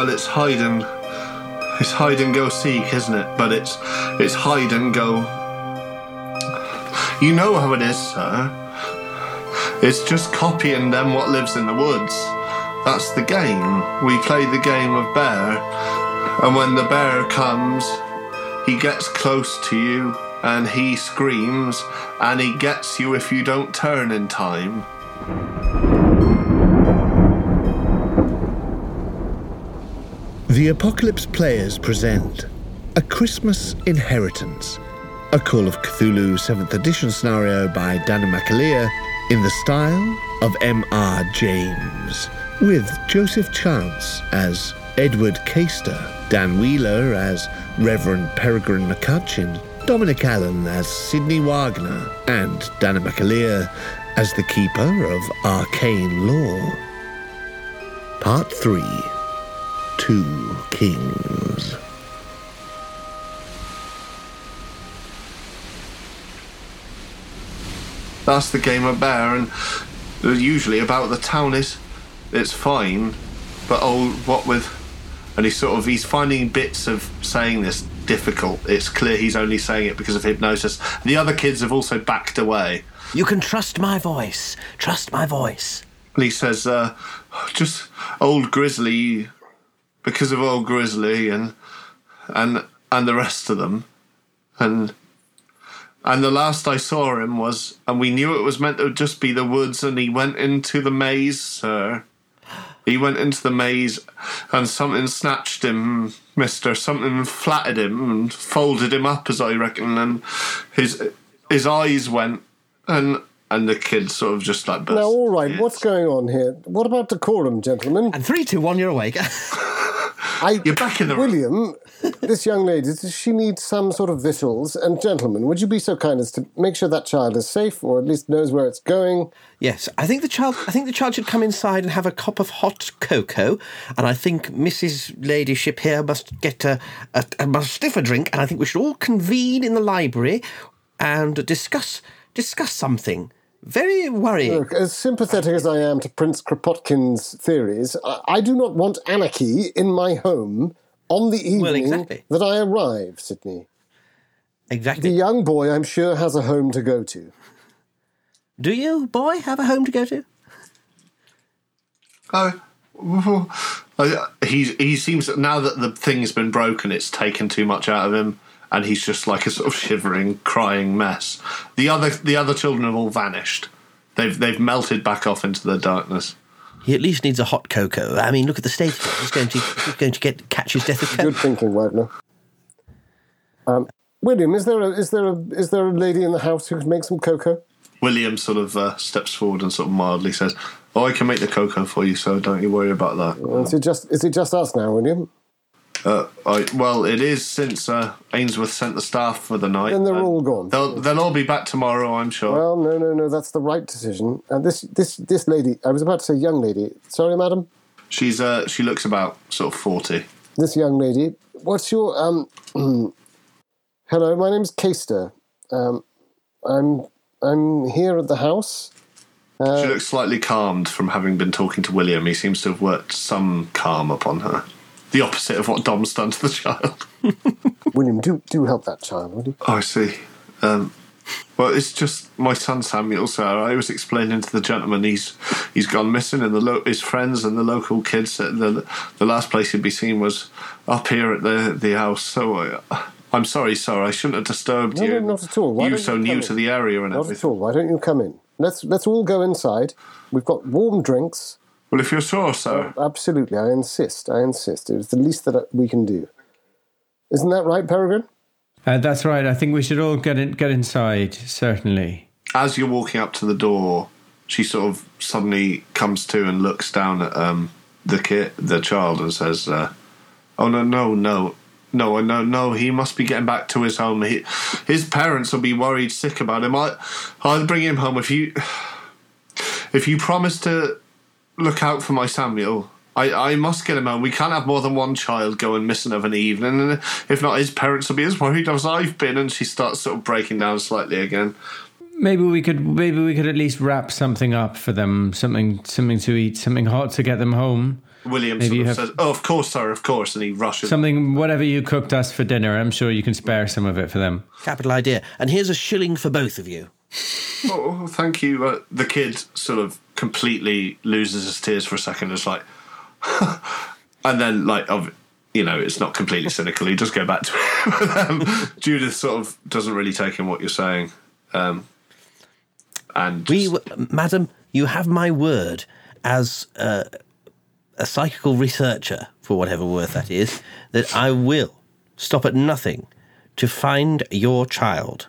well, it's hide and it's hide and go seek, isn't it? But it's it's hide and go. You know how it is, sir. It's just copying them what lives in the woods. That's the game. We play the game of bear, and when the bear comes, he gets close to you and he screams, and he gets you if you don't turn in time. The Apocalypse Players present A Christmas Inheritance, a Call of Cthulhu 7th edition scenario by Danann McAleer in the style of M.R. James, with Joseph Chance as Edward Caster, Dan Wheeler as Reverend Peregrine McCutcheon, Dominic Allen as Sidney Wagner, and Danann McAleer as the Keeper of Arcane Lore. Part 3 Two Kings. That's the game of bear, and usually about the town is it's fine, but oh, what with? And he's sort of he's finding bits of saying this difficult. It's clear he's only saying it because of hypnosis. The other kids have also backed away. You can trust my voice. Trust my voice. And he says, uh, just old Grizzly, because of old Grizzly and and and the rest of them, and and the last I saw him was, and we knew it was meant to just be the woods, and he went into the maze, sir. He went into the maze, and something snatched him, Mister. Something flattered him and folded him up, as I reckon, and his his eyes went, and and the kid sort of just like burst. Now, all right, what's going on here? What about decorum, gentlemen? And three, two, one, you're awake. I, You're back in the room. William, this young lady, does she need some sort of victuals? And gentlemen, would you be so kind as to make sure that child is safe, or at least knows where it's going? yes, I think the child. I think the child should come inside and have a cup of hot cocoa. And I think Mrs. Ladyship here must get a, a, a must stiff drink. And I think we should all convene in the library and discuss discuss something. Very worrying. Look, as sympathetic as I am to Prince Kropotkin's theories, I, I do not want anarchy in my home on the evening exactly. that I arrive, Sydney. Exactly. The young boy, I'm sure, has a home to go to. Do you, boy, have a home to go to? Oh, he he seems now that the thing's been broken, it's taken too much out of him, and he's just like a sort of shivering, crying mess. The other the other children have all vanished. They've they've melted back off into the darkness. He at least needs a hot cocoa. I mean, look at the state of it. He's going to he's going to get catch his death of cold. Good cold. thinking, Wagner. Um, William, is there a is there a is there a lady in the house who can make some cocoa? William sort of uh, steps forward and sort of mildly says, "Oh, I can make the cocoa for you, so don't you worry about that." Is it just is it just us now, William? Uh, I, well, it is since uh, Ainsworth sent the staff for the night. Then they're Uh, all gone. They'll they'll all be back tomorrow, I'm sure. Well, no, no, no. That's the right decision. And this this this lady, I was about to say young lady. Sorry, madam. She's uh she looks about sort of forty. This young lady. What's your um? hello, my name's Caster. Um, I'm I'm here at the house. she looks slightly calmed from having been talking to William. He seems to have worked some calm upon her. The opposite of what Dom's done to the child. William, do do help that child, would you? Oh, I see. Um, well, it's just my son Samuel, sir. I was explaining to the gentleman he's he's gone missing, and the lo- his friends and the local kids. said The the last place he'd be seen was up here at the the house. So I, I'm sorry, sir. I shouldn't have disturbed No, you. no, not at all. Why you so you new come to the area and Not at all. Why don't you come in? Let's let's all go inside. We've got warm drinks. Well, if you're sure, sir. Absolutely, I insist. I insist. It was the least that we can do. Isn't that right, Peregrine? Uh, that's right. I think we should all get in, get inside. Certainly. as you're walking up to the door, she sort of suddenly comes to and looks down at um, the kid, the child, and says, uh, "Oh no, no, no, no, no, no! He must be getting back to his home. He, his parents will be worried sick about him. I, I'll bring him home if you, if you promise to look out for my Samuel." I, I must get him home. We can't have more than one child going missing of an evening, and if not, his parents will be as worried as I've been. And she starts sort of breaking down slightly again. Maybe we could maybe we could at least wrap something up for them, something something to eat, something hot to get them home. William Maybe sort of says, "Oh, of course, sir, of course," and he rushes. Something, whatever you cooked us for dinner, I'm sure you can spare some of it for them. Capital idea. And here's a shilling for both of you. Oh, thank you. Uh, the kid sort of completely loses his tears for a second. It's like, and then like, of you know, it's not completely cynical. He does go back to it. Um, Judith sort of doesn't really take in what you're saying, um, and We, just- w- madam, you have my word as uh, a psychical researcher, for whatever worth that is, that I will stop at nothing to find your child.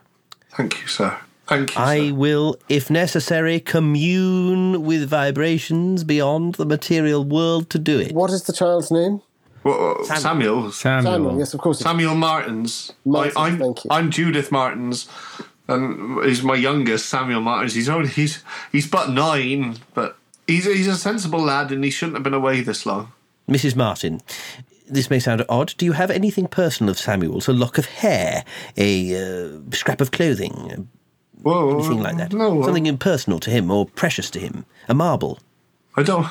thank you, sir. Thank you. I sir. will, if necessary, commune with vibrations beyond the material world to do it. What is the child's name? Well, uh, Samuel. Samuel. Samuel. Yes, of course. Samuel Martins. Martins, I, I'm, thank you. I'm Judith Martins, and he's my youngest, Samuel Martins. He's only he's he's but nine, but he's he's a sensible lad, and he shouldn't have been away this long. Mrs. Martin, this may sound odd. Do you have anything personal of Samuel's? A lock of hair, a uh, scrap of clothing, Whoa, anything like that? No, uh, Something impersonal to him or precious to him? A marble? I don't.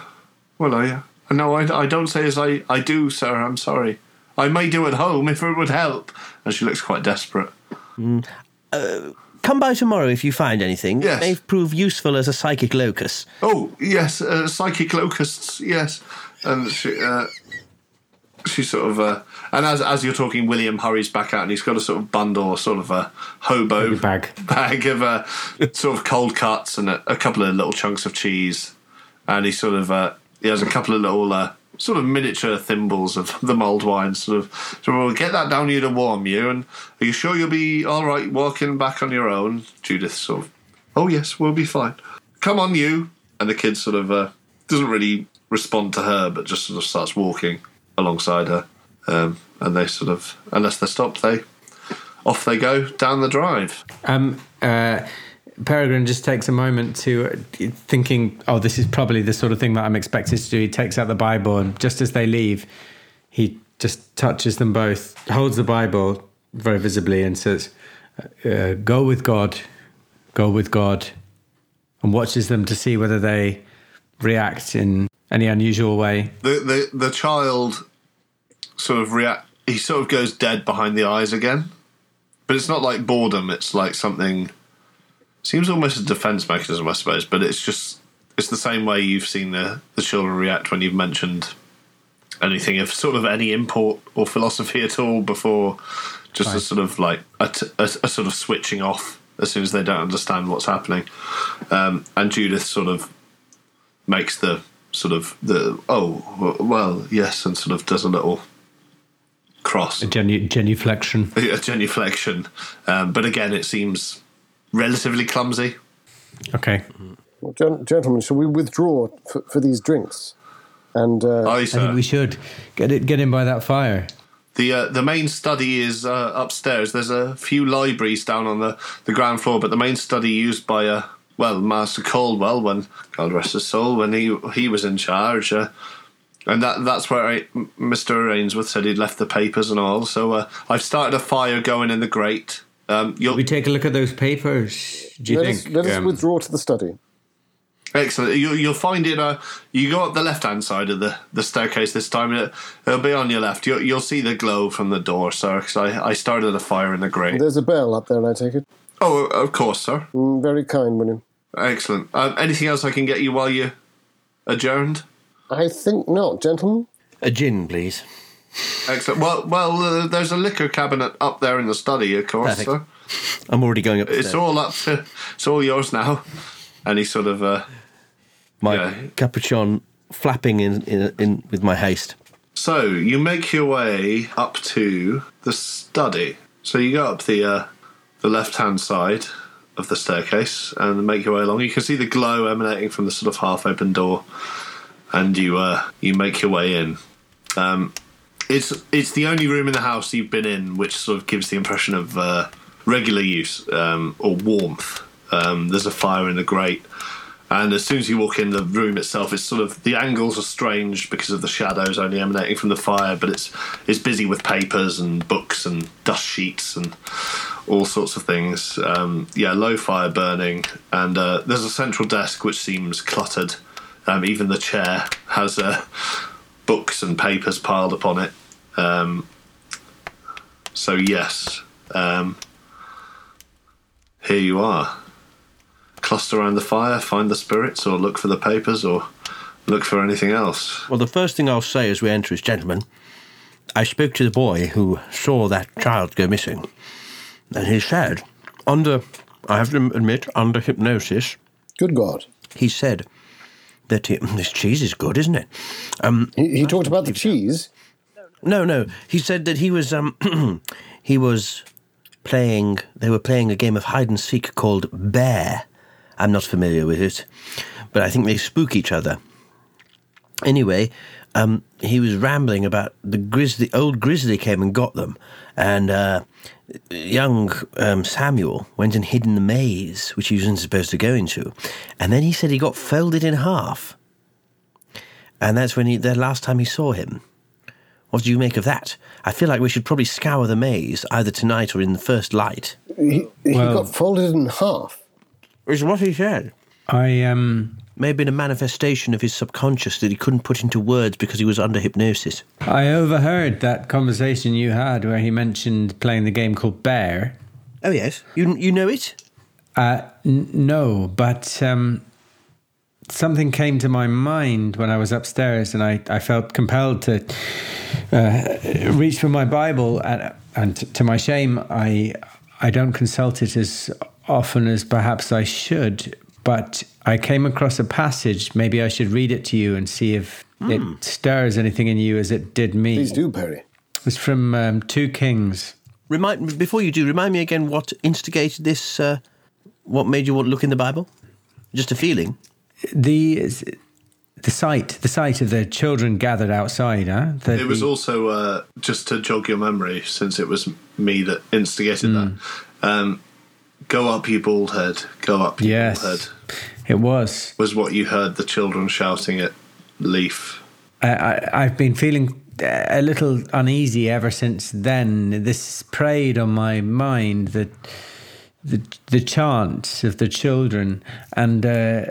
Well, I no, I, I don't say as I I do, sir. I'm sorry. I may do at home if it would help. And she looks quite desperate. Come by tomorrow if you find anything. Yes. It may prove useful as a psychic locus. Oh yes, uh, psychic locusts. Yes, and she uh, she sort of uh, and as as you're talking, William hurries back out and he's got a sort of bundle, sort of a hobo Bag. bag of uh, sort of cold cuts and a, a couple of little chunks of cheese, and he sort of uh, he has a couple of little. Uh, Sort of miniature thimbles of the mulled wine, sort of. So we'll get that down here to warm you. And are you sure you'll be all right walking back on your own? Judith sort of. Oh yes, we'll be fine. Come on, you. And the kid sort of uh, doesn't really respond to her, but just sort of starts walking alongside her. Um, and they sort of, unless they're stopped, they off they go down the drive. Um, uh, Peregrine just takes a moment to uh, thinking, oh, this is probably the sort of thing that I'm expected to do. He takes out the Bible, and just as they leave, he just touches them both, holds the Bible very visibly, and says, uh, "Go with God, go with God," and watches them to see whether they react in any unusual way. The the the child sort of react. He sort of goes dead behind the eyes again, but it's not like boredom. It's like something. Seems almost a defense mechanism, I suppose. But it's just it's the same way you've seen the the children react when you've mentioned anything of sort of any import or philosophy at all before. Just a sort of like a, t- a, a sort of switching off as soon as they don't understand what's happening. Um, and Judith sort of makes the sort of the oh well yes and sort of does a little cross A genu- genuflection. a genuflection um, but again it seems relatively clumsy Okay. Well, gen- gentlemen, shall we withdraw for, for these drinks? And uh, I I think we should get it. Get in by that fire. the uh, the main study is uh, upstairs there's a few libraries down on the, the ground floor but the main study used by uh, well Master Caldwell when God rest his soul when he he was in charge uh, and that that's where I, Mr. Ainsworth said he'd left the papers and all so uh, I've started a fire going in the grate um, you'll, We take a look at those papers. Do you let, think? us, let us um, withdraw to the study. Excellent. You, you'll find it. Uh, you go up the left-hand side of the, the staircase this time. It, it'll be on your left. You'll, you'll see the glow from the door, sir. Because I, I started a fire in the grate. There's a bell up there, I take it. Oh, of course, sir. Mm, very kind, William. Excellent. Um, anything else I can get you while you adjourned? I think not, gentlemen. A gin, please. Excellent. Well, well, uh, there's a liquor cabinet up there in the study, of course, Perfect. sir. I'm already going up. It's all up. To, it's all yours now. And he sort of. Uh, my yeah. capuchon flapping in, in, in with my haste. So you make your way up to the study. So you go up the uh, the left hand side of the staircase and make your way along. You can see the glow emanating from the sort of half open door, and you uh, you make your way in. Um, it's it's the only room in the house you've been in which sort of gives the impression of uh, regular use um, or warmth. Um, there's a fire in the grate. And as soon as you walk in the room itself, it's sort of the angles are strange because of the shadows only emanating from the fire, but it's it's busy with papers and books and dust sheets and all sorts of things. Um, yeah, low fire burning, and uh, there's a central desk which seems cluttered. Um, even the chair has a books and papers piled upon it. Um, so yes, um, here you are. Cluster around the fire, find the spirits, or look for the papers, or look for anything else. Well, the first thing I'll say as we enter is, gentlemen, I spoke to the boy who saw that child go missing, and he said, under, I have to admit, under hypnosis, Good God. he said that this cheese is good, isn't it? Um, He, he talked about the cheese. no, no, he said that he was um, he was playing. They were playing a game of hide and seek called Bear. I'm not familiar with it, but I think they spook each other. Anyway, um, he was rambling about the grizzly. Old grizzly came and got them, and uh, young um, Samuel went and hid in the maze, which he wasn't supposed to go into, and then he said he got folded in half, and that's when he the last time he saw him. What do you make of that? I feel like we should probably scour the maze either tonight or in the first light. He, he Well- got folded in half. Is what he said. I um May have been a manifestation of his subconscious that he couldn't put into words because he was under hypnosis. I overheard that conversation you had where he mentioned playing the game called Bear. Oh yes, you you know it. Uh, n- no, but um, something came to my mind when I was upstairs, and I, I felt compelled to uh, reach for my Bible, and, and to my shame, I I don't consult it as often as perhaps I should. But I came across a passage. Maybe I should read it to you and see if it stirs anything in you as it did me. Please do, Perry. It's from um, Two Kings. Remind before you do. Remind me again what instigated this. Uh, what made you want to look in the Bible? Just a feeling. the the sight the sight of the children gathered outside huh the, It was the- also uh, just to jog your memory, since it was me that instigated that. Um, go up, you bald head. Go up, you yes bald head. it was Was what you heard the children shouting at Leaf. I, I i've been feeling a little uneasy ever since then this preyed on my mind that the the chants of the children and uh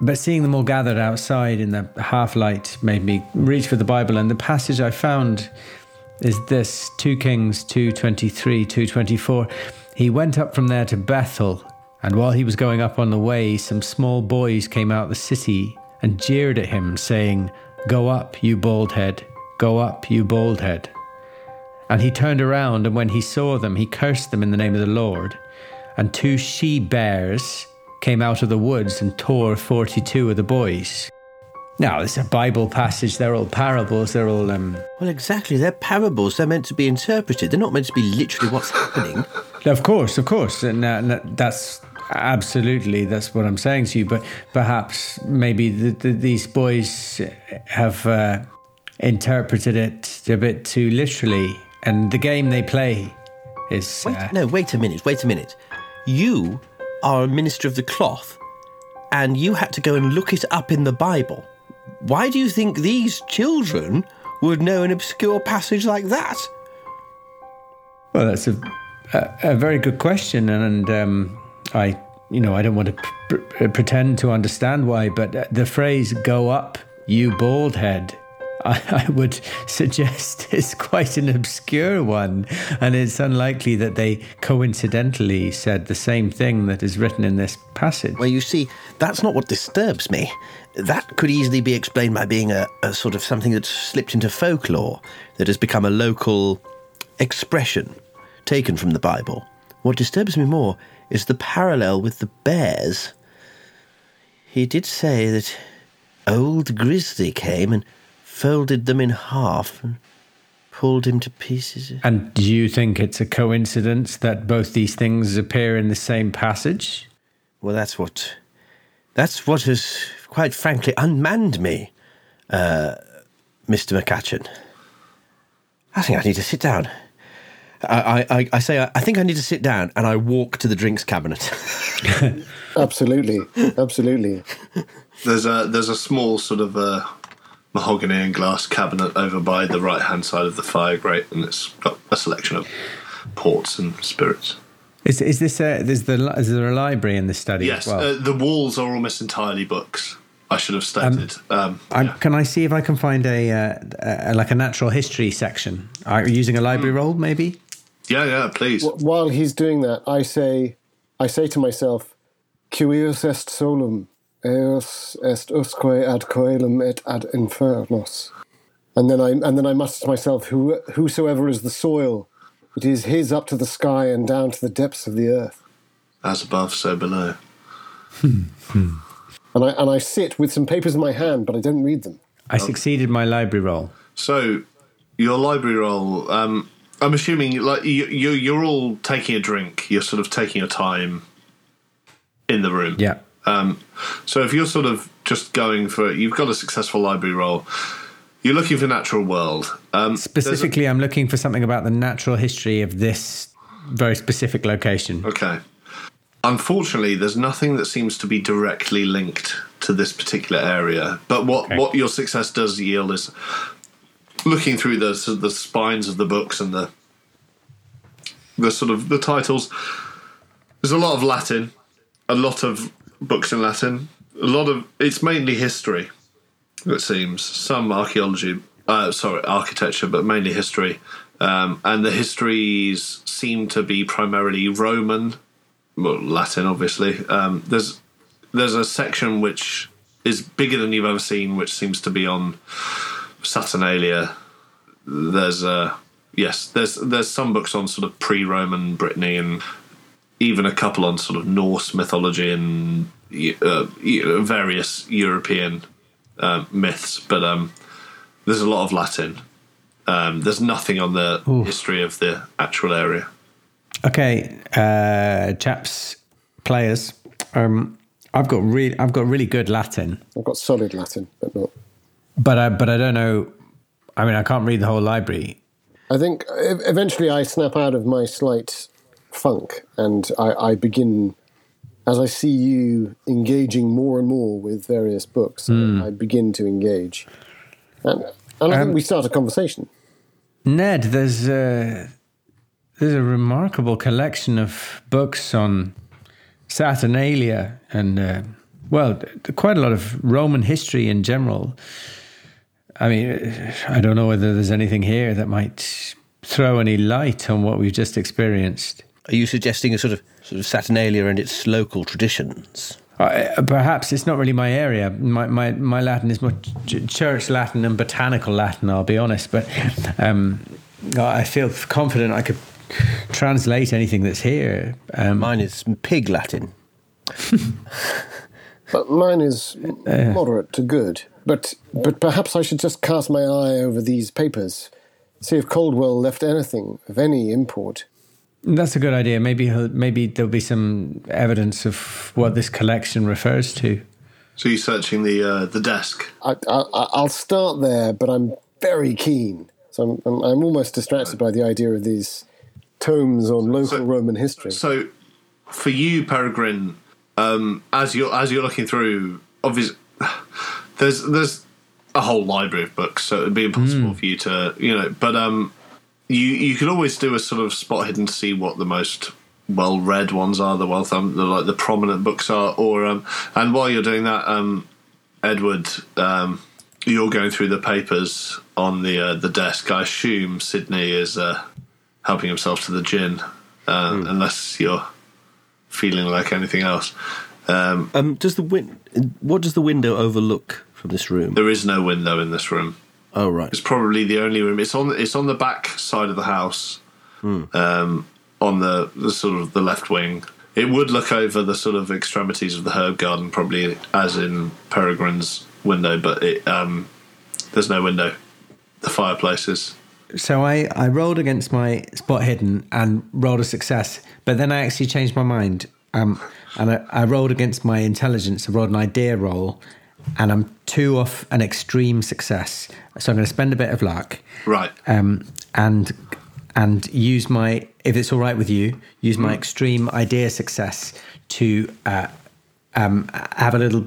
but seeing them all gathered outside in the half light made me reach for the Bible, and the passage I found is this 2 Kings 223, 224. He went up from there to Bethel, and while he was going up on the way, some small boys came out of the city and jeered at him, saying, Go up, you bald head, go up, you bald head. And he turned around, and when he saw them, he cursed them in the name of the Lord. And two she bears came out of the woods and tore 42 of the boys. Now, it's a Bible passage, they're all parables, they're all. Um, Well, exactly. They're parables. They're meant to be interpreted. They're not meant to be literally what's happening. of course, of course, and, uh, that's absolutely that's what I'm saying to you. But perhaps maybe the, the, these boys have uh, interpreted it a bit too literally, and the game they play is. Wait, uh, no, wait a minute. Wait a minute. You are a minister of the cloth, and you had to go and look it up in the Bible. Why do you think these children would know an obscure passage like that? Well, that's a, a, very good question, and um, I, you know, I don't want to pr- pr- pretend to understand why, but uh, the phrase "go up, you bald head." I, I would suggest is quite an obscure one, and it's unlikely that they coincidentally said the same thing that is written in this passage. Well, you see, that's not what disturbs me. That could easily be explained by being a, a sort of something that's slipped into folklore, that has become a local expression taken from the Bible. What disturbs me more is the parallel with the bears. He did say that old Grizzly came and folded them in half and pulled him to pieces. And do you think it's a coincidence that both these things appear in the same passage? Well, that's what that's what has quite frankly unmanned me, uh, Mr. McCutcheon. I think I need to sit down. I, I, I say I think I need to sit down, and I walk to the drinks cabinet. Absolutely. Absolutely. There's a there's a small sort of uh, mahogany and glass cabinet over by the right hand side of the fire grate, and it's got a selection of ports and spirits. Is is this a is the is there a library in the study Yes, as well? uh, the walls are almost entirely books. I should have stated. Um, I'm, yeah. Can I see if I can find a, uh, a like a natural history section? Are you using a library Hmm. roll, maybe? Yeah, yeah, please. Wh- While he's doing that, I say, I say to myself, "Cuius est solum, eos est usque ad coelum et ad infernos." And then I and then I mutter to myself, "Who whosoever is the soil, it is his up to the sky and down to the depths of the earth." As above, so below. And I and I sit with some papers in my hand, but I don't read them. I succeeded my library roll. So, your library roll. Um, I'm assuming like you, you, you're all taking a drink. You're sort of taking your time in the room. Yeah. Um, so if you're sort of just going for, you've got a successful library roll. You're looking for natural world. Um, Specifically, I'm looking for something about the natural history of this very specific location. Okay. Unfortunately, there's nothing that seems to be directly linked to this particular area. But what, Okay. what your success does yield is looking through the sort of the spines of the books and the the sort of the titles. There's a lot of Latin, a lot of books in Latin, a lot of it's mainly history. It seems some archaeology, uh, sorry, architecture, but mainly history. Um, and the histories seem to be primarily Roman, well, Latin, obviously. Um, there's there's a section which is bigger than you've ever seen, which seems to be on Saturnalia. There's a yes, there's there's some books on sort of pre-Roman Brittany, and even a couple on sort of Norse mythology and uh, various European uh, myths. But um, there's a lot of Latin. Um, there's nothing on the history of the actual area. Okay, uh, chaps, players. Um, I've got really, I've got really good Latin, I've got solid Latin, but not. But I, but I don't know. I mean, I can't read the whole library. I think eventually I snap out of my slight funk and I, I begin, as I see you engaging more and more with various books, I, I begin to engage. And, and I think we start a conversation. Ned, there's a there's a remarkable collection of books on Saturnalia and uh, well, quite a lot of Roman history in general. I mean, I don't know whether there's anything here that might throw any light on what we've just experienced. Are you suggesting a sort of sort of Saturnalia and its local traditions? Uh, perhaps it's not really my area. My, my, my Latin is more ch- church Latin and botanical Latin, I'll be honest. But um, I feel confident I could translate anything that's here. Um, Mine is pig Latin. But mine is moderate to good. But, but perhaps I should just cast my eye over these papers, see if Caldwell left anything of any import. that's a good idea. Maybe he'll, maybe there'll be some evidence of what this collection refers to. So you're searching the uh, the desk. I, I, I'll start there, but I'm very keen. So I'm, I'm, I'm almost distracted by the idea of these tomes on local So- Roman history. So, for you, Peregrine, um, as you're as you're looking through, obviously, there's there's a whole library of books, so it'd be impossible for you to, you know. But um, you you could always do a sort of spot hidden to see what the most well read ones are, the well the like the prominent books are, or um, and while you're doing that, um, Edward, um, you're going through the papers on the uh, the desk. I assume Sydney is uh, helping himself to the gin, uh, unless you're feeling like anything else. Um, Um, does the win- What does the window overlook from this room? there is no window in this room. Oh right. It's probably the only room. It's on. It's on the back side of the house, um, on the, the sort of the left wing. It would look over the sort of extremities of the herb garden, probably as in Peregrine's window, but it, um, there's no window. The fireplace is. So I, I rolled against my spot hidden and rolled a success, but then I actually changed my mind. Um, and I, I rolled against my intelligence. I rolled an idea roll, and I'm two off an extreme success. So I'm going to spend a bit of luck, Right. um, and and use my if it's all right with you, use my extreme idea success to uh, um, have a little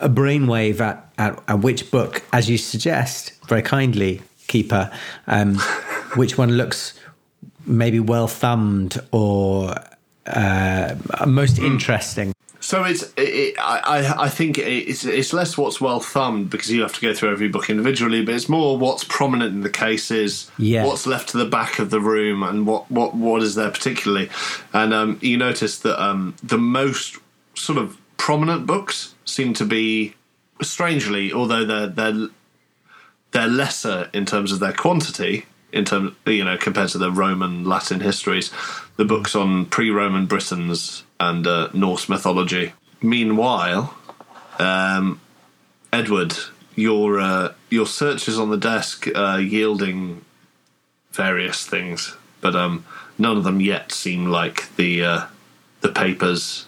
a brainwave at, at at which book, as you suggest very kindly, keeper, um, which one looks maybe well thumbed or uh, most interesting. So it's it, I I- I think it's it's less what's well thumbed because you have to go through every book individually, but it's more what's prominent in the cases, Yeah. what's left to the back of the room, and what what what is there particularly. And um, you notice that um, the most sort of prominent books seem to be strangely, although they're they're they're lesser in terms of their quantity in terms you know compared to the roman latin histories the books on pre-roman britons and uh, norse mythology. Meanwhile um, edward your uh, your searches on the desk uh, yielding various things but um, none of them yet seem like the uh, the papers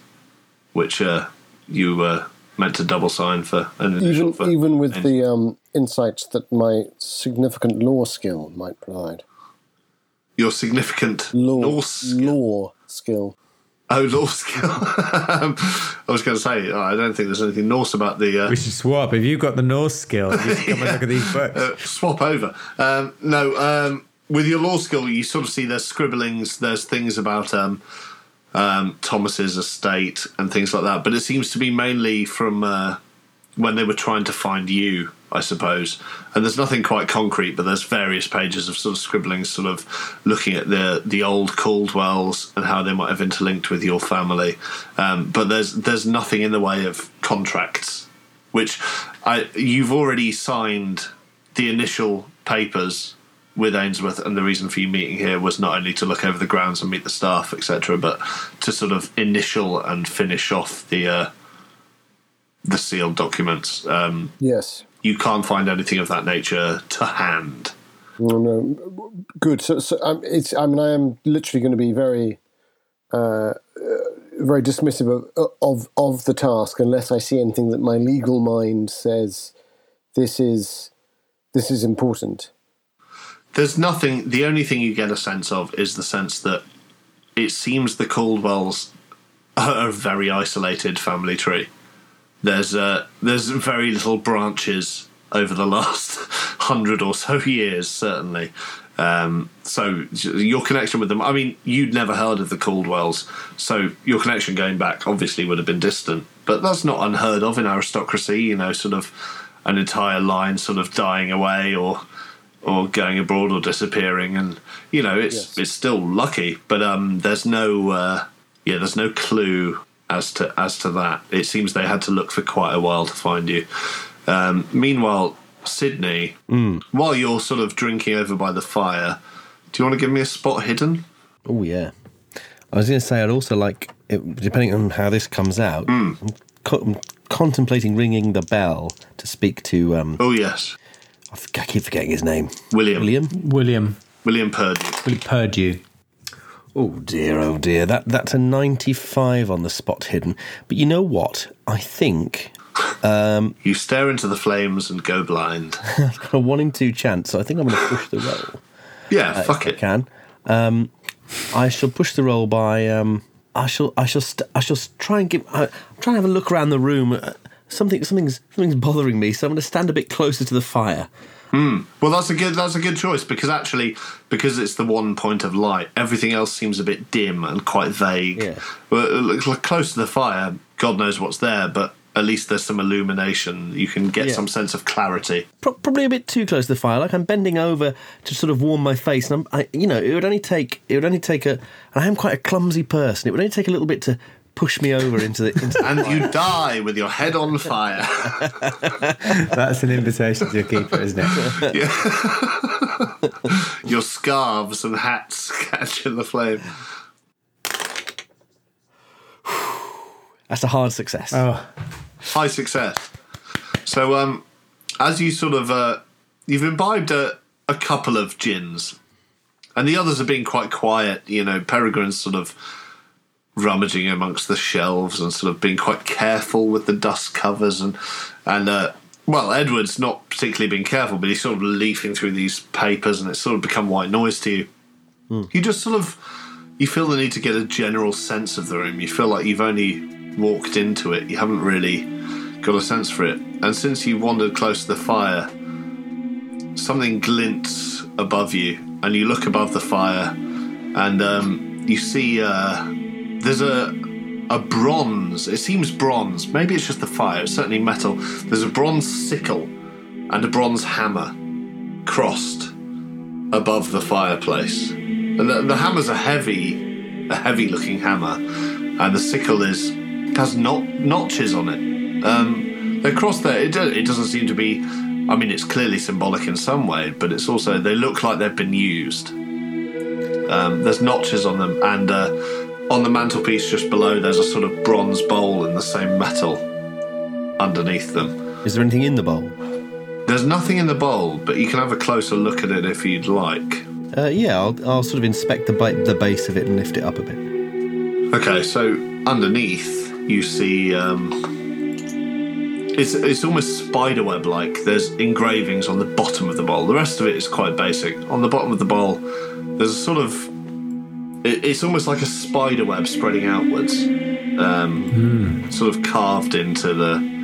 which uh, you were meant to double sign for Even for- even with the um, insights that my significant law skill might provide. your significant Law, Norse law skill. Oh, law skill. I was going to say, oh, I don't think there's anything Norse about the uh, We should swap. If you've got the Norse skill, you should come and look at these books. uh, swap over. Um, no, um, with your law skill, you sort of see there's scribblings, there's things about um, um, Thomas's estate and things like that. But it seems to be mainly from uh, when they were trying to find you, I suppose. And there's nothing quite concrete, but there's various pages of sort of scribblings, sort of looking at the the old Caldwells and how they might have interlinked with your family. Um, but there's there's nothing in the way of contracts, which I you've already signed the initial papers with Ainsworth, and the reason for you meeting here was not only to look over the grounds and meet the staff, etc., but to sort of initial and finish off the uh, the sealed documents. Um, Yes. You can't find anything of that nature to hand. No, no. Good. So, so um, it's. I mean, I am literally going to be very, uh, uh, very dismissive of, of of the task unless I see anything that my legal mind says this is this is important. There's nothing. The only thing you get a sense of is the sense that it seems the Caldwells are a very isolated family tree. There's uh, there's very little branches over the last hundred or so years, certainly. Um, so your connection with them. I mean, you'd never heard of the Caldwells, so your connection going back obviously would have been distant. But that's not unheard of in aristocracy. You know, sort of an entire line sort of dying away or or going abroad or disappearing and you know it's Yes. it's still lucky but um there's no uh yeah there's no clue as to as to that it seems they had to look for quite a while to find you um meanwhile sydney while you're sort of drinking over by the fire do you want to give me a spot hidden Oh yeah. I was going to say I'd also like, it, depending on how this comes out, I'm, co- I'm contemplating ringing the bell to speak to. Um, oh yes I, f- I keep forgetting his name. william William. William, william purdy William Purdue. Oh dear, oh dear. That that's a ninety-five on the spot hidden. But you know what? I think you stare into the flames and go blind a one in two chance. So I think I'm going to push the roll. yeah fuck if I it can. Um, I shall push the roll by. Um, I shall. I shall. St- I shall try and give. I, I'm trying to have a look around the room. Uh, something. Something's. Something's bothering me. So I'm going to stand a bit closer to the fire. Hmm. Well, that's a good that's a good choice because actually, because it's the one point of light, everything else seems a bit dim and quite vague. Yeah. Well, it looks like close to the fire, God knows what's there, but at least there's some illumination. You can get Yeah. some sense of clarity. Pro- probably a bit too close to the fire. Like I'm bending over to sort of warm my face, and I'm. I, you know, it would only take. It would only take a. And I am quite a clumsy person. It would only take a little bit to push me over into the. Into the And you die with your head on fire. That's an invitation to a keeper, isn't it? your scarves and hats catch in the flame. that's a hard success. Oh, High success. So, um, as you sort of uh, you've imbibed a, a couple of gins, and the others have been quite quiet. You know, Peregrine's sort of rummaging amongst the shelves and sort of being quite careful with the dust covers and and uh, well, Edward's not particularly been careful, but he's sort of leafing through these papers, and it's sort of become white noise to you. You just sort of you feel the need to get a general sense of the room. You feel like you've only walked into it. You haven't really got a sense for it. And since you wandered close to the fire, something glints above you, and you look above the fire, and um, you see uh, there's a a bronze. It seems bronze. Maybe it's just the fire. It's certainly metal. There's a bronze sickle and a bronze hammer crossed above the fireplace. And the, the hammer's a heavy, a heavy-looking hammer, and the sickle is has not notches on it. Um, they're there. It, it doesn't seem to be. I mean, it's clearly symbolic in some way, but it's also they look like they've been used. Um, there's notches on them, and uh, on the mantelpiece just below, there's a sort of bronze bowl in the same metal underneath them. Is there anything in the bowl? There's nothing in the bowl, but you can have a closer look at it if you'd like. Uh, yeah, I'll, I'll sort of inspect the, ba- the base of it and lift it up a bit. Okay, so underneath you see um, it's it's almost spiderweb like. There's engravings on the bottom of the bowl. The rest of it is quite basic. On the bottom of the bowl, there's a sort of it, it's almost like a spider web spreading outwards, um, hmm. sort of carved into the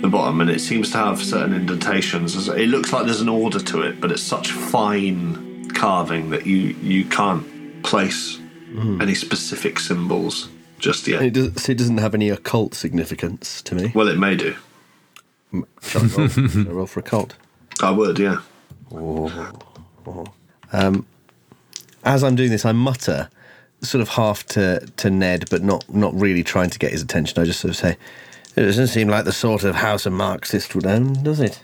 the bottom, and it seems to have certain indentations. It looks like there's an order to it, but it's such fine carving that you you can't place hmm. any specific symbols just yet. It, does, so it doesn't have any occult significance to me. Well, it may do. Shall I roll, shall I roll for occult? I would, yeah. Oh. Oh. Um, As I'm doing this, I mutter, sort of half to, to Ned, but not not really trying to get his attention. I just sort of say, "It doesn't seem like the sort of house a Marxist would own, does it?"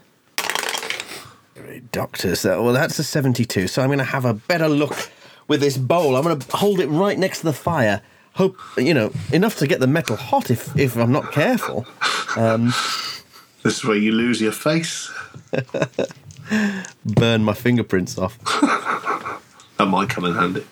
Doctors, well, that's a 72. So I'm going to have a better look with this bowl. I'm going to hold it right next to the fire. Hope you know enough to get the metal hot if if I'm not careful. Um, This is where you lose your face. Burn my fingerprints off. That might come in handy.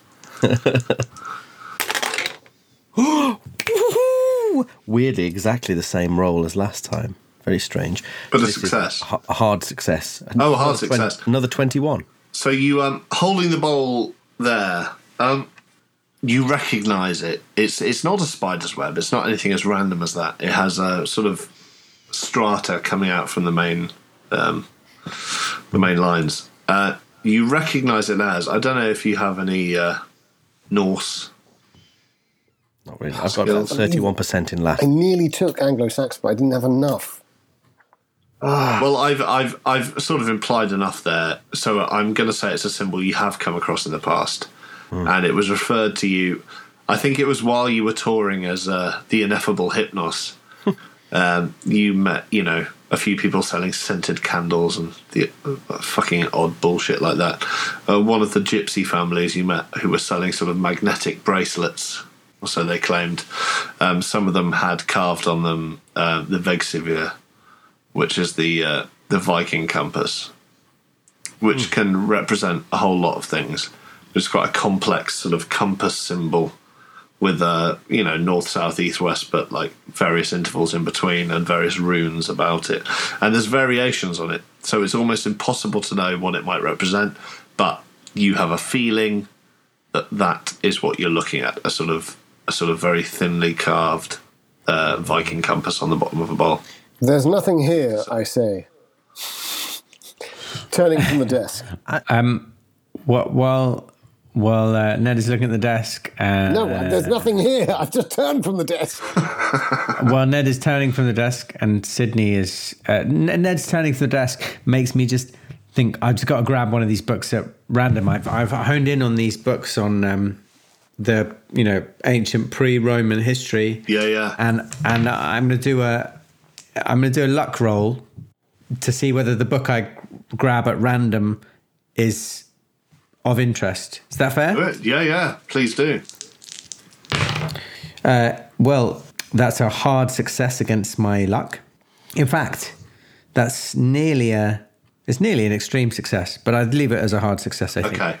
Weirdly, exactly the same roll as last time. Very strange. But a This success. h- a hard success. Oh, a hard Another success. another 21. So you um holding the bowl there, um you recognise it. It's it's not a spider's web. It's not anything as random as that. It has a sort of strata coming out from the main um, the main lines. Uh, you recognise it as. I don't know if you have any uh, Norse. Not really. I've got about 31% in Latin. I nearly took Anglo-Saxon, but I didn't have enough. Well, I've I've I've sort of implied enough there, so I'm going to say it's a symbol you have come across in the past, and it was referred to you. I think it was while you were touring as uh, the ineffable Hypnos. um, you met, you know, a few people selling scented candles and the uh, fucking odd bullshit like that. Uh, one of the gypsy families you met who were selling sort of magnetic bracelets, or so they claimed. Um, some of them had carved on them uh, the Vegvisir which is the uh, the Viking compass, which can represent a whole lot of things. It's quite a complex sort of compass symbol with uh, you know north, south, east, west, but like various intervals in between and various runes about it. And there's variations on it, so it's almost impossible to know what it might represent. But you have a feeling that that is what you're looking at a sort of a sort of very thinly carved uh, Viking compass on the bottom of a bowl. There's nothing here, I say. Turning from the desk. Wh- While while uh, Ned is looking at the desk, and No, there's nothing here. I've just turned from the desk. while Ned is turning from the desk, and Sydney is uh, Ned's turning from the desk, makes me just think I've just got to grab one of these books at random. I've, I've honed in on these books on um, the you know ancient pre-Roman history. Yeah, yeah. and and I'm going to do a I'm going to do a luck roll to see whether the book I grab at random is of interest. Is that fair? Yeah, yeah. Please do. Well, that's a hard success against my luck. In fact, that's nearly a it's nearly an extreme success, but I'd leave it as a hard success. I think Okay.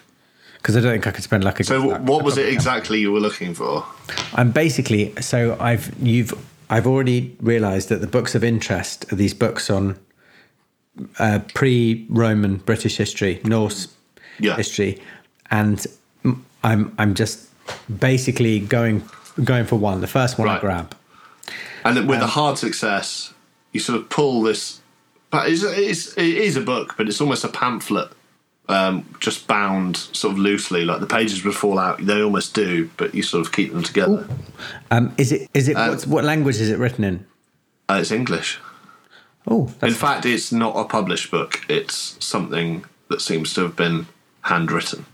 because I don't think I could spend luck against So, luck. what was it exactly you were looking for? I'm basically so I've you've I've already realised that the books of interest are these books on uh, pre-Roman British history, Norse Yeah. history, and I'm I'm just basically going going for one. The first one I grab. And then Um, with a hard success, you sort of pull this. But it's, it's, it is a book, but it's almost a pamphlet um, just bound sort of loosely. Like the pages would fall out. They almost do, but you sort of keep them together. Um, is it? Is it? Uh, what's, what language is it written in? Uh, it's English. Oh, In fact, it's not a published book. It's something that seems to have been handwritten.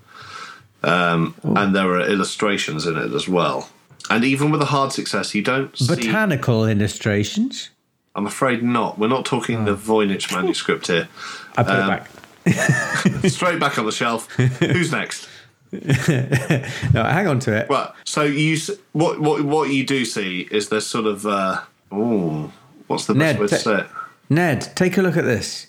Um, and there are illustrations in it as well. And even with a hard success, you don't see. botanical illustrations. I'm afraid not. We're not talking the Voynich manuscript here. I put Um, it back. Straight back on the shelf. Who's next? No, hang on to it. Well, so you what what what you do see is there's sort of uh, oh, what's the best Ned, way to ta- say it? Ned, take a look at this.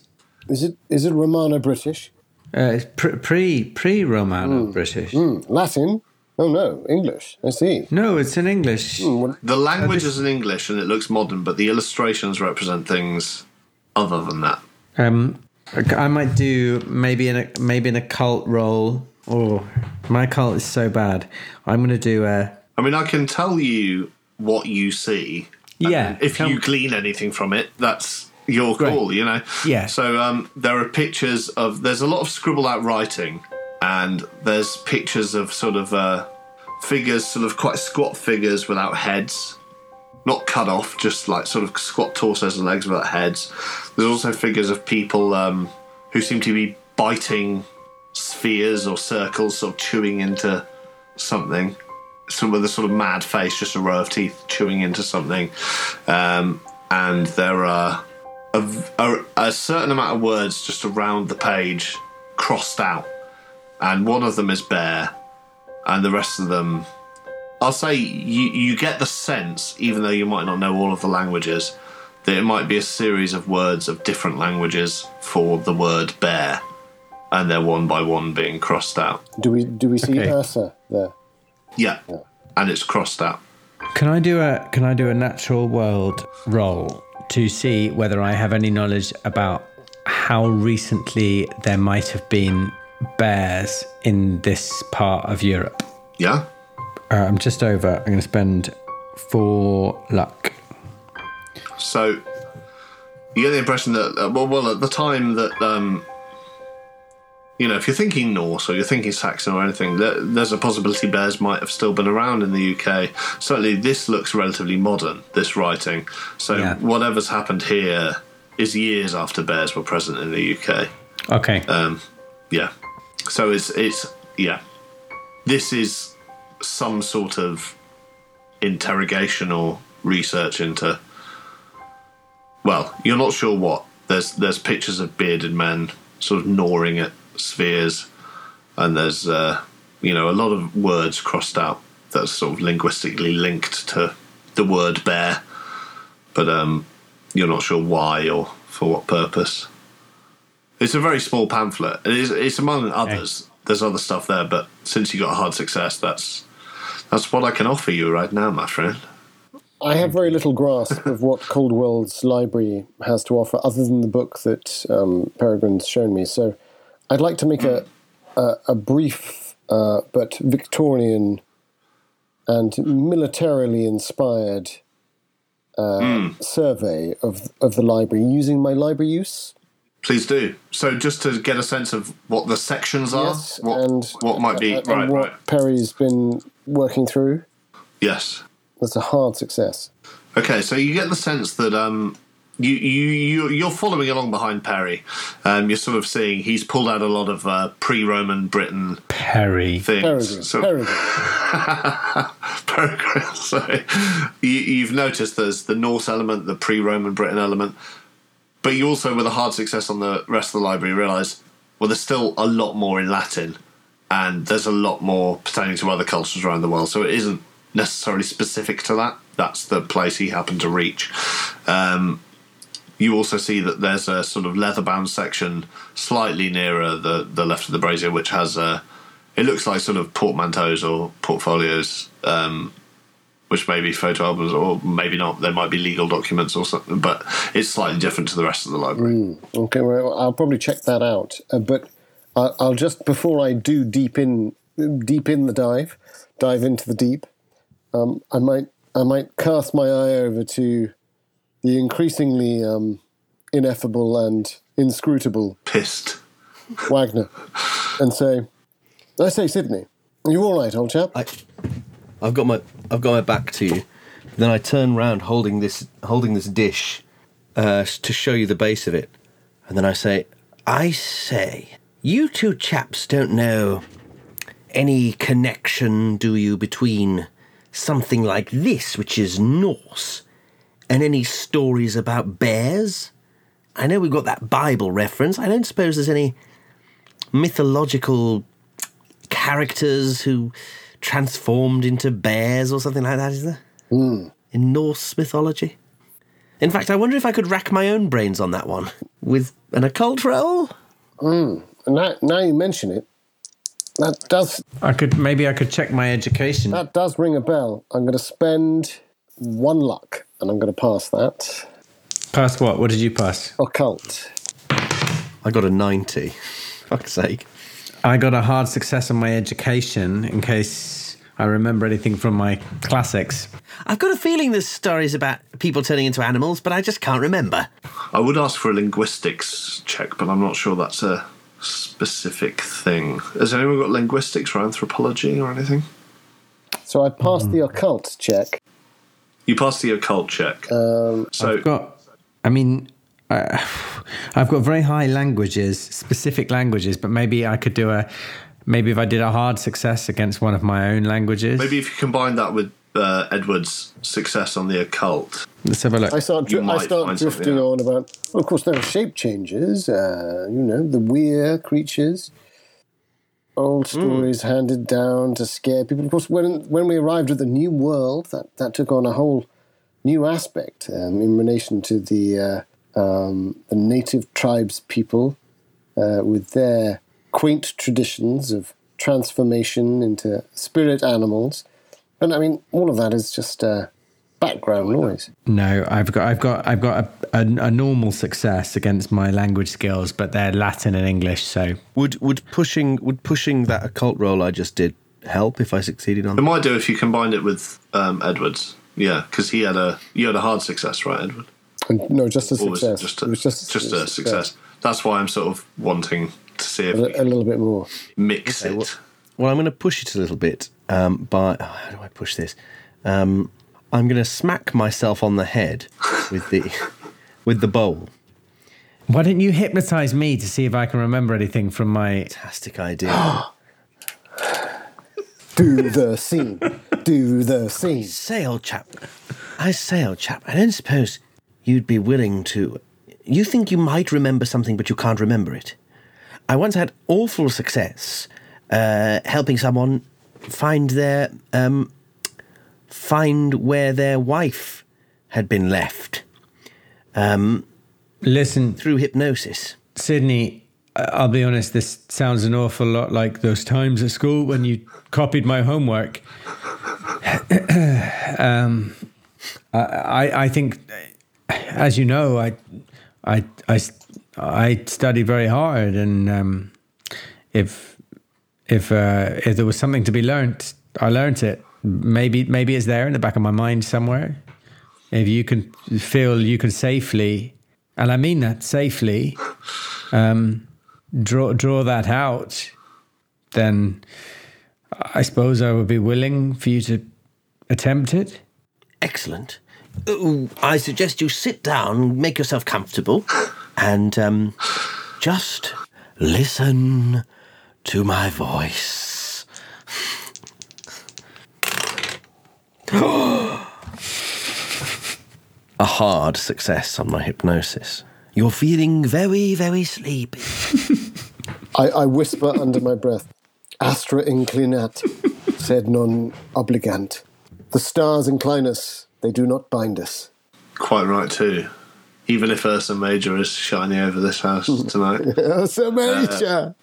Is it is it Romano British? Uh, it's pre pre pre. Romano British. Latin? Oh no, English. I see. No, it's in English. The language is in English and it looks modern, but the illustrations represent things other than that. Um, I might do maybe in a maybe in a cult roll. Oh, my cult is so bad. I'm going to do a I mean, I can tell you what you see. yeah. If you glean anything from it, that's your call, you know? Yeah. So um, there are pictures of, there's a lot of scribbled out writing, and there's pictures of sort of uh, figures, sort of quite squat figures without heads. Not cut off, just like sort of squat torsos and legs without heads. There's also figures of people um, who seem to be biting spheres or circles, sort of chewing into something some with a sort of mad face, just a row of teeth chewing into something. Um, and there are a, a, a certain amount of words just around the page crossed out. And one of them is bear, and the rest of them. I'll say you, you get the sense, even though you might not know all of the languages, that it might be a series of words of different languages for the word bear, and they're one by one being crossed out. Do we do we see Okay. Ursa there? Yeah, and it's crossed out. Can I do a Can I do a natural world roll to see whether I have any knowledge about how recently there might have been bears in this part of Europe? Yeah. Uh, I'm just over. I'm going to spend four luck. So you get the impression that uh, well, well, at the time that um, you know, if you're thinking Norse or you're thinking Saxon or anything, there's a possibility bears might have still been around in the UK. Certainly, this looks relatively modern. This writing, so Yeah. whatever's happened here is years after bears were present in the UK. Okay. Um, yeah. So it's it's yeah. This is some sort of interrogation or research into. Well, you're not sure what. There's there's pictures of bearded men sort of gnawing at spheres, and there's uh, you know a lot of words crossed out that's sort of linguistically linked to the word bear, but um, you're not sure why or for what purpose. It's a very small pamphlet. It is, it's among others. There's other stuff there, but since you got a hard success, that's that's what I can offer you right now, my friend. I have very little grasp of what Caldwell's library has to offer, other than the book that um, Peregrine's shown me. So, I'd like to make a a, a brief uh, but Victorian and militarily inspired uh, survey of of the library using my library use. Please do. So, just to get a sense of what the sections are, Yes, what and what might be and right, what right. Perry's been working through. Yes. That's a hard success. Okay, so you get the sense that um, you you you you're following along behind Perry. Um, you're sort of seeing he's pulled out a lot of uh, pre-Roman Britain Perry. things. Peregrine. So- Peregrine. Peregrine. So you, you've noticed there's the Norse element, the pre-Roman Britain element, but you also, with a hard success on the rest of the library, realise well, there's still a lot more in Latin, and there's a lot more pertaining to other cultures around the world. So it isn't necessarily specific to that. That's the place he happened to reach. Um, you also see that there's a sort of leather-bound section slightly nearer the the left of the brazier, which has a it looks like sort of portmanteaus or portfolios, um, which may be photo albums or maybe not. There might be legal documents or something, but it's slightly different to the rest of the library. Okay, well, I'll probably check that out. Uh, but I- I'll just before I do deep in, deep in the dive, dive into the deep. Um, I might, I might cast my eye over to the increasingly um, ineffable and inscrutable Pissed. Wagner. and say, I say, Sydney, are you all right, old chap? I, I've got my I've got my back to you. Then I turn round, holding this holding this dish, uh, to show you the base of it, and then I say, "I say, you two chaps don't know any connection, do you, between something like this, which is Norse, and any stories about bears? I know we've got that Bible reference. I don't suppose there's any mythological characters who transformed into bears or something like that, is there? Hmm. In Norse mythology? In fact, I wonder if I could rack my own brains on that one with an occult roll. And hmm. now, now you mention it, that does I could maybe I could check my education. that does ring a bell. I'm going to spend one luck, and I'm going to pass that. Pass what? What did you pass? Occult. I got a 90. Fuck's sake. I got a hard success on my education in case I remember anything from my classics. I've got a feeling this story's about people turning into animals, but I just can't remember. I would ask for a linguistics check, but I'm not sure that's a specific thing. Has anyone got linguistics or anthropology or anything? So I passed the occult check. You passed the occult check. Um, so I've got, I mean, uh, I've got very high languages, specific languages, but maybe I could do a, maybe if I did a hard success against one of my own languages. maybe if you combine that with uh, Edward's success on the occult, Let's have a look. I start, You dri- I start drifting on about. Well, of course, there are shape changes. Uh, you know, the were creatures, old Hmm. stories handed down to scare people. Of course, when when we arrived at the new world, that that took on a whole new aspect um, in relation to the uh, um, the native tribes people uh, with their quaint traditions of transformation into spirit animals. But I mean, all of that is just uh, background noise. No, I've got, I've got, I've got a, a, a normal success against my language skills, but they're Latin and English, so Would would pushing would pushing that occult roll I just did help if I succeeded on it might do if you combined it with um, Edward's. Yeah, because he had a you had a hard success, right, Edward? And no, just a Or success. it just a, it was just, just a success? That's why I'm sort of wanting to see if A, a little bit more. mix it. well- Well, I'm going to push it a little bit um, by. Oh, how do I push this? Um, I'm going to smack myself on the head with the with the bowl. why don't you hypnotize me to see if I can remember anything from my? Fantastic idea. Do the scene. Do the scene. say, old chap. I say, old chap. I don't suppose you'd be willing to. You think you might remember something, but you can't remember it. I once had awful success uh, helping someone find their um, find where their wife had been left Listen, through hypnosis. Sydney, I'll be honest, this sounds an awful lot like those times at school when you copied my homework. um, I, I, think, as you know, I, I, I, I study very hard, and um, if if uh, if there was something to be learnt, I learnt it. Maybe maybe it's there in the back of my mind somewhere. If you can feel you can safely, and I mean that safely, um, draw draw that out, then I suppose I would be willing for you to attempt it. Excellent. I suggest you sit down, make yourself comfortable, and um, just listen to my voice. A hard success on my hypnosis. You're feeling very, very sleepy. I, I whisper under my breath. Astra inclinat, sed non obligant. The stars incline us, they do not bind us. Quite right too. Even if Ursa Major is shining over this house tonight. Ursa Major!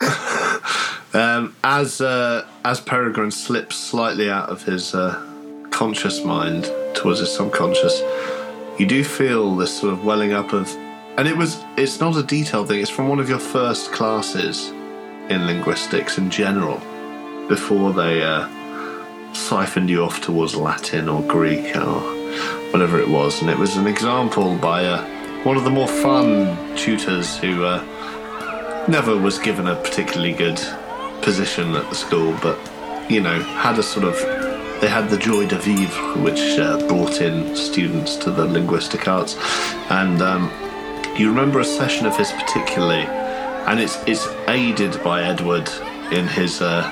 Um, as uh, as Peregrine slips slightly out of his uh, conscious mind towards his subconscious, you do feel this sort of welling up of, and it was it's not a detailed thing. It's from one of your first classes in linguistics in general, before they uh, siphoned you off towards Latin or Greek or whatever it was, and it was an example by uh, one of the more fun tutors who. Uh, never was given a particularly good position at the school, but you know, had a sort of they had the joie de vivre, which uh, brought in students to the linguistic arts, and um, you remember a session of his particularly, and it's it's aided by Edward in his uh,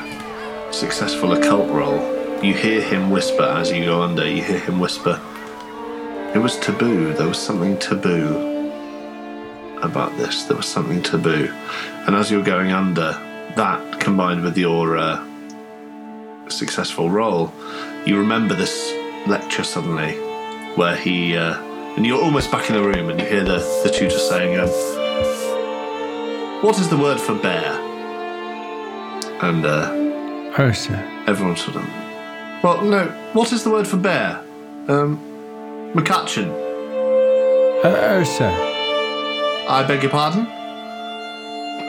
successful occult roll. You hear him whisper as you go under. You hear him whisper. It was taboo. There was something taboo about this. There was something taboo, and as you're going under, that combined with your uh, successful roll, you remember this lecture suddenly, where he uh, and you're almost back in the room, and you hear the the tutor saying, um, "What is the word for bear?" And uh, Ursa. everyone sort of, well, no. What is the word for bear? Um, McCutcheon. Uh, Ursa. I beg your pardon.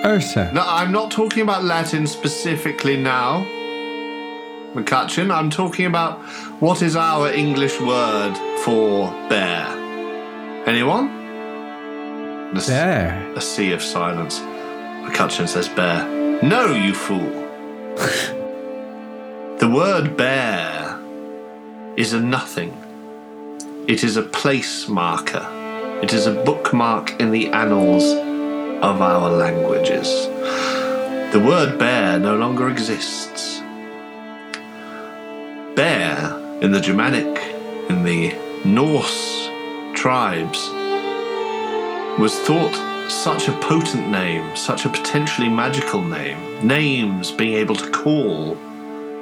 Ursa. No, I'm not talking about Latin specifically now. McCutcheon, I'm talking about what is our English word for bear. Anyone? A There. A sea of silence. McCutcheon says bear. No, you fool. the word bear is a nothing. It is a place marker. It is a bookmark in the annals of our languages. The word bear no longer exists. Bear in the Germanic, in the Norse tribes, was thought such a potent name, such a potentially magical name. Names being able to call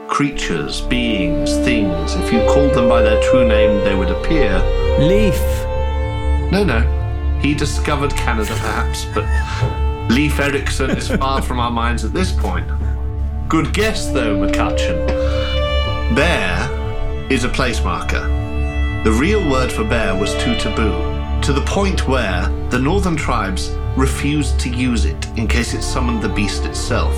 creatures, beings, things. If you called them by their true name, they would appear. Leif. No, no. He discovered Canada, perhaps, but Leif Erikson is far from our minds at this point. Good guess, though, McCutcheon. Bear is a place marker. The real word for bear was too taboo, to the point where the northern tribes refused to use it in case it summoned the beast itself.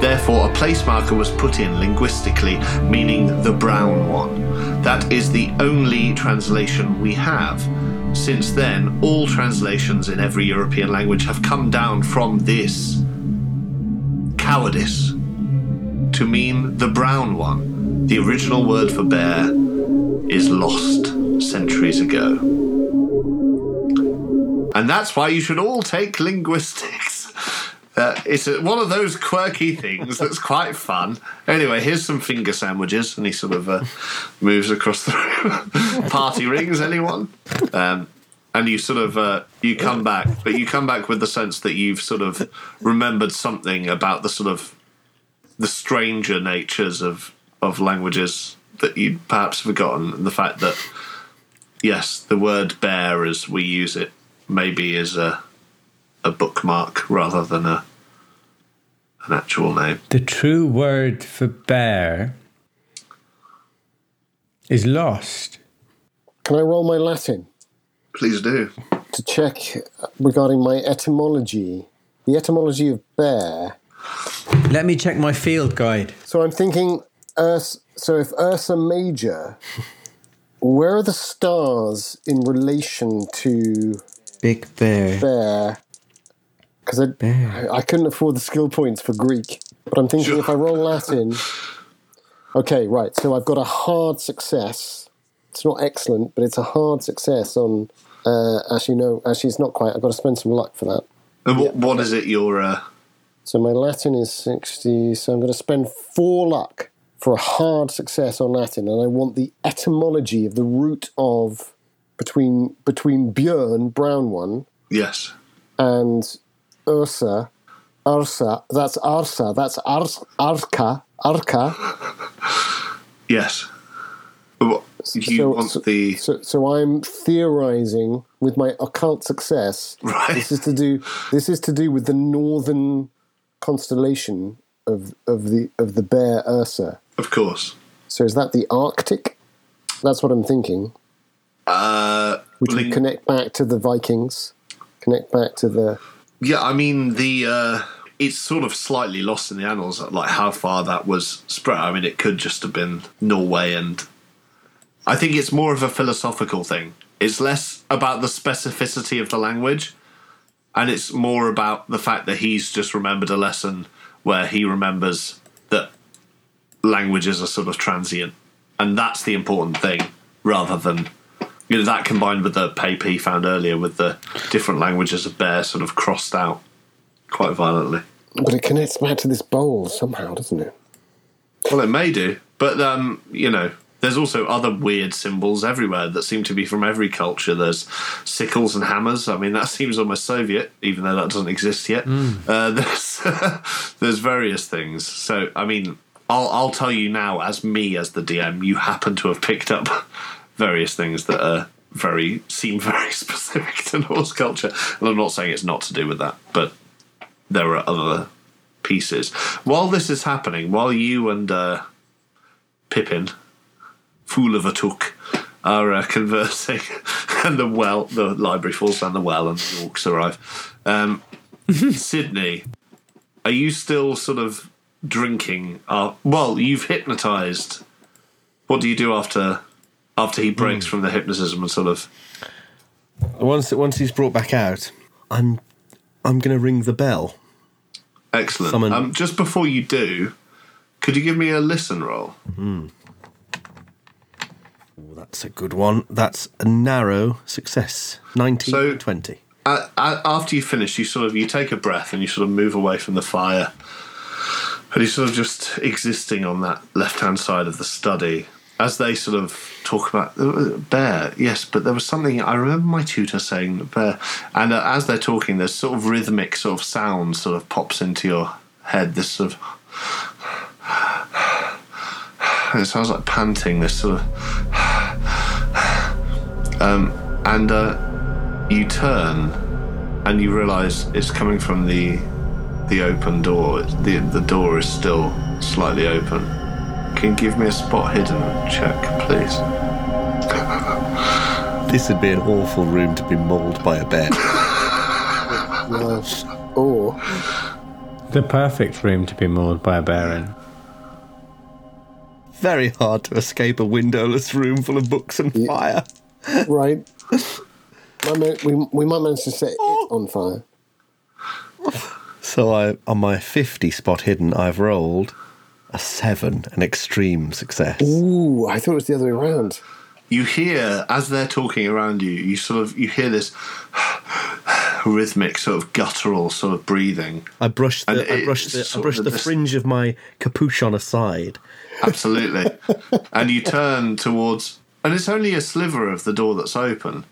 Therefore, a place marker was put in linguistically, meaning the brown one. That is the only translation we have. Since then, all translations in every European language have come down from this cowardice to mean the brown one. The original word for bear is lost centuries ago. And that's why you should all take linguistics. Uh, it's a, one of those quirky things that's quite fun. Anyway, here's some finger sandwiches, and he sort of uh, moves across the room. Party rings, anyone? Um, and you sort of uh, you come back, but you come back with the sense that you've sort of remembered something about the sort of the stranger natures of of languages that you'd perhaps forgotten, and the fact that yes, the word bear as we use it maybe is a a bookmark rather than a an actual name. The true word for bear is lost. Can I roll my Latin Please do. to check regarding my etymology? The etymology of bear. Let me check my field guide. So I'm thinking, Urs- so if Ursa Major, where are the stars in relation to Big bear. bear? Because I, Bear. I couldn't afford the skill points for Greek. But I'm thinking Sure. if I roll Latin. Okay, right. So I've got a hard success. It's not excellent, but it's a hard success on. Uh, actually, no. Actually, it's not quite. I've got to spend some luck for that. And what, what is it your uh, So my Latin is 60, so I'm going to spend four luck for a hard success on Latin, and I want the etymology of the root of between between Björn, brown one, yes. and Ursa, Ursa, that's Arsa, that's Ars, Arka, Arka. Yes. You so, want so, the so, so I'm theorizing with my occult success. Right. This is to do. This is to do with the northern constellation of of the of the Bear Ursa. Of course. So is that the Arctic? That's what I'm thinking. Uh Which would connect back to the Vikings, connect back to the. Yeah, I mean the uh it's sort of slightly lost in the annals, like how far that was spread. I mean, it could just have been Norway, and I think it's more of a philosophical thing. It's less about the specificity of the language and it's more about the fact that he's just remembered a lesson where he remembers that languages are sort of transient, and that's the important thing, rather than you know that combined with the paper he found earlier with the different languages of bear sort of crossed out quite violently. But it connects back to this bowl somehow, doesn't it? Well, it may do, but um, you know, there's also other weird symbols everywhere that seem to be from every culture. There's sickles and hammers. I mean, that seems almost Soviet, even though that doesn't exist yet. Uh, there's there's various things. So, I mean, I'll I'll tell you now, as me as the DM, you happen to have picked up various things that are very seem very specific to Norse culture, and I'm not saying it's not to do with that, but there are other pieces. While this is happening, while you and uh, Pippin, fool of a Took, are uh, conversing, and the well, the library falls down the well, and the orcs arrive. Um, Sydney, are you still sort of drinking? Uh, well, you've hypnotized. What do you do after after he breaks from the hypnotism and sort of? Once once he's brought back out, I'm I'm going to ring the bell. Excellent. Um, just before you do, could you give me a listen roll? Oh, that's a good one. That's a narrow success. 19 So- 20. uh, uh, after you finish, you sort of you take a breath and you sort of move away from the fire, and he's sort of just existing on that left hand side of the study as they sort of talk about uh, bear. Yes, but there was something I remember my tutor saying bear, and uh, as they're talking, there's sort of rhythmic sort of sound sort of pops into your head. This sort of. It sounds like panting. This sort of, um, and uh, you turn and you realise it's coming from the the open door. The the door is still slightly open. Can you give me a spot hidden check, please? This would be an awful room to be mauled by a bear. Yes. Or The perfect room to be mauled by a bear in. Very hard to escape a windowless room full of books and fire. right. Might ma- we, we might manage to set it oh. on fire. So I, on my 50 spot hidden, I've rolled a 7, an extreme success. Ooh, I thought it was the other way around. You hear as they're talking around you. You sort of you hear this rhythmic sort of guttural sort of breathing. I brushed And the, I it's brushed the, I sort brushed of the this- fringe of my capuchon aside. Absolutely. and you turn towards, and it's only a sliver of the door that's open,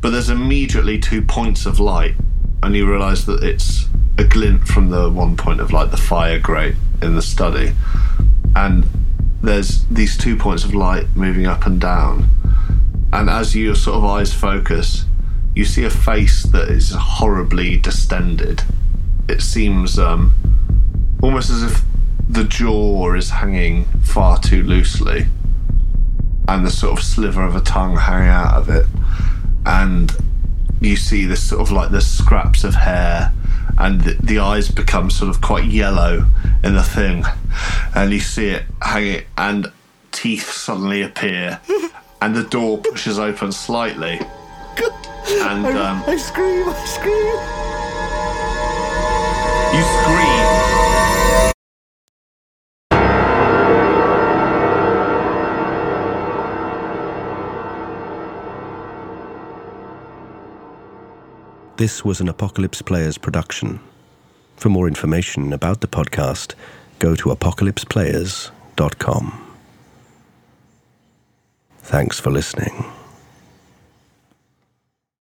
but there's immediately two points of light, and you realise that it's a glint from the one point of light, the fire grate in the study, and there's these two points of light moving up and down, and as your sort of eyes focus, you see a face that is horribly distended. It seems um, almost as if the jaw is hanging far too loosely. And the sort of sliver of a tongue hanging out of it. And you see this sort of like the scraps of hair and the, the eyes become sort of quite yellow in the thing and you see it hanging and teeth suddenly appear and the door pushes open slightly and um, I scream, I scream. you scream This was an Apocalypse Players production. For more information about the podcast, go to apocalypseplayers.com. Thanks for listening.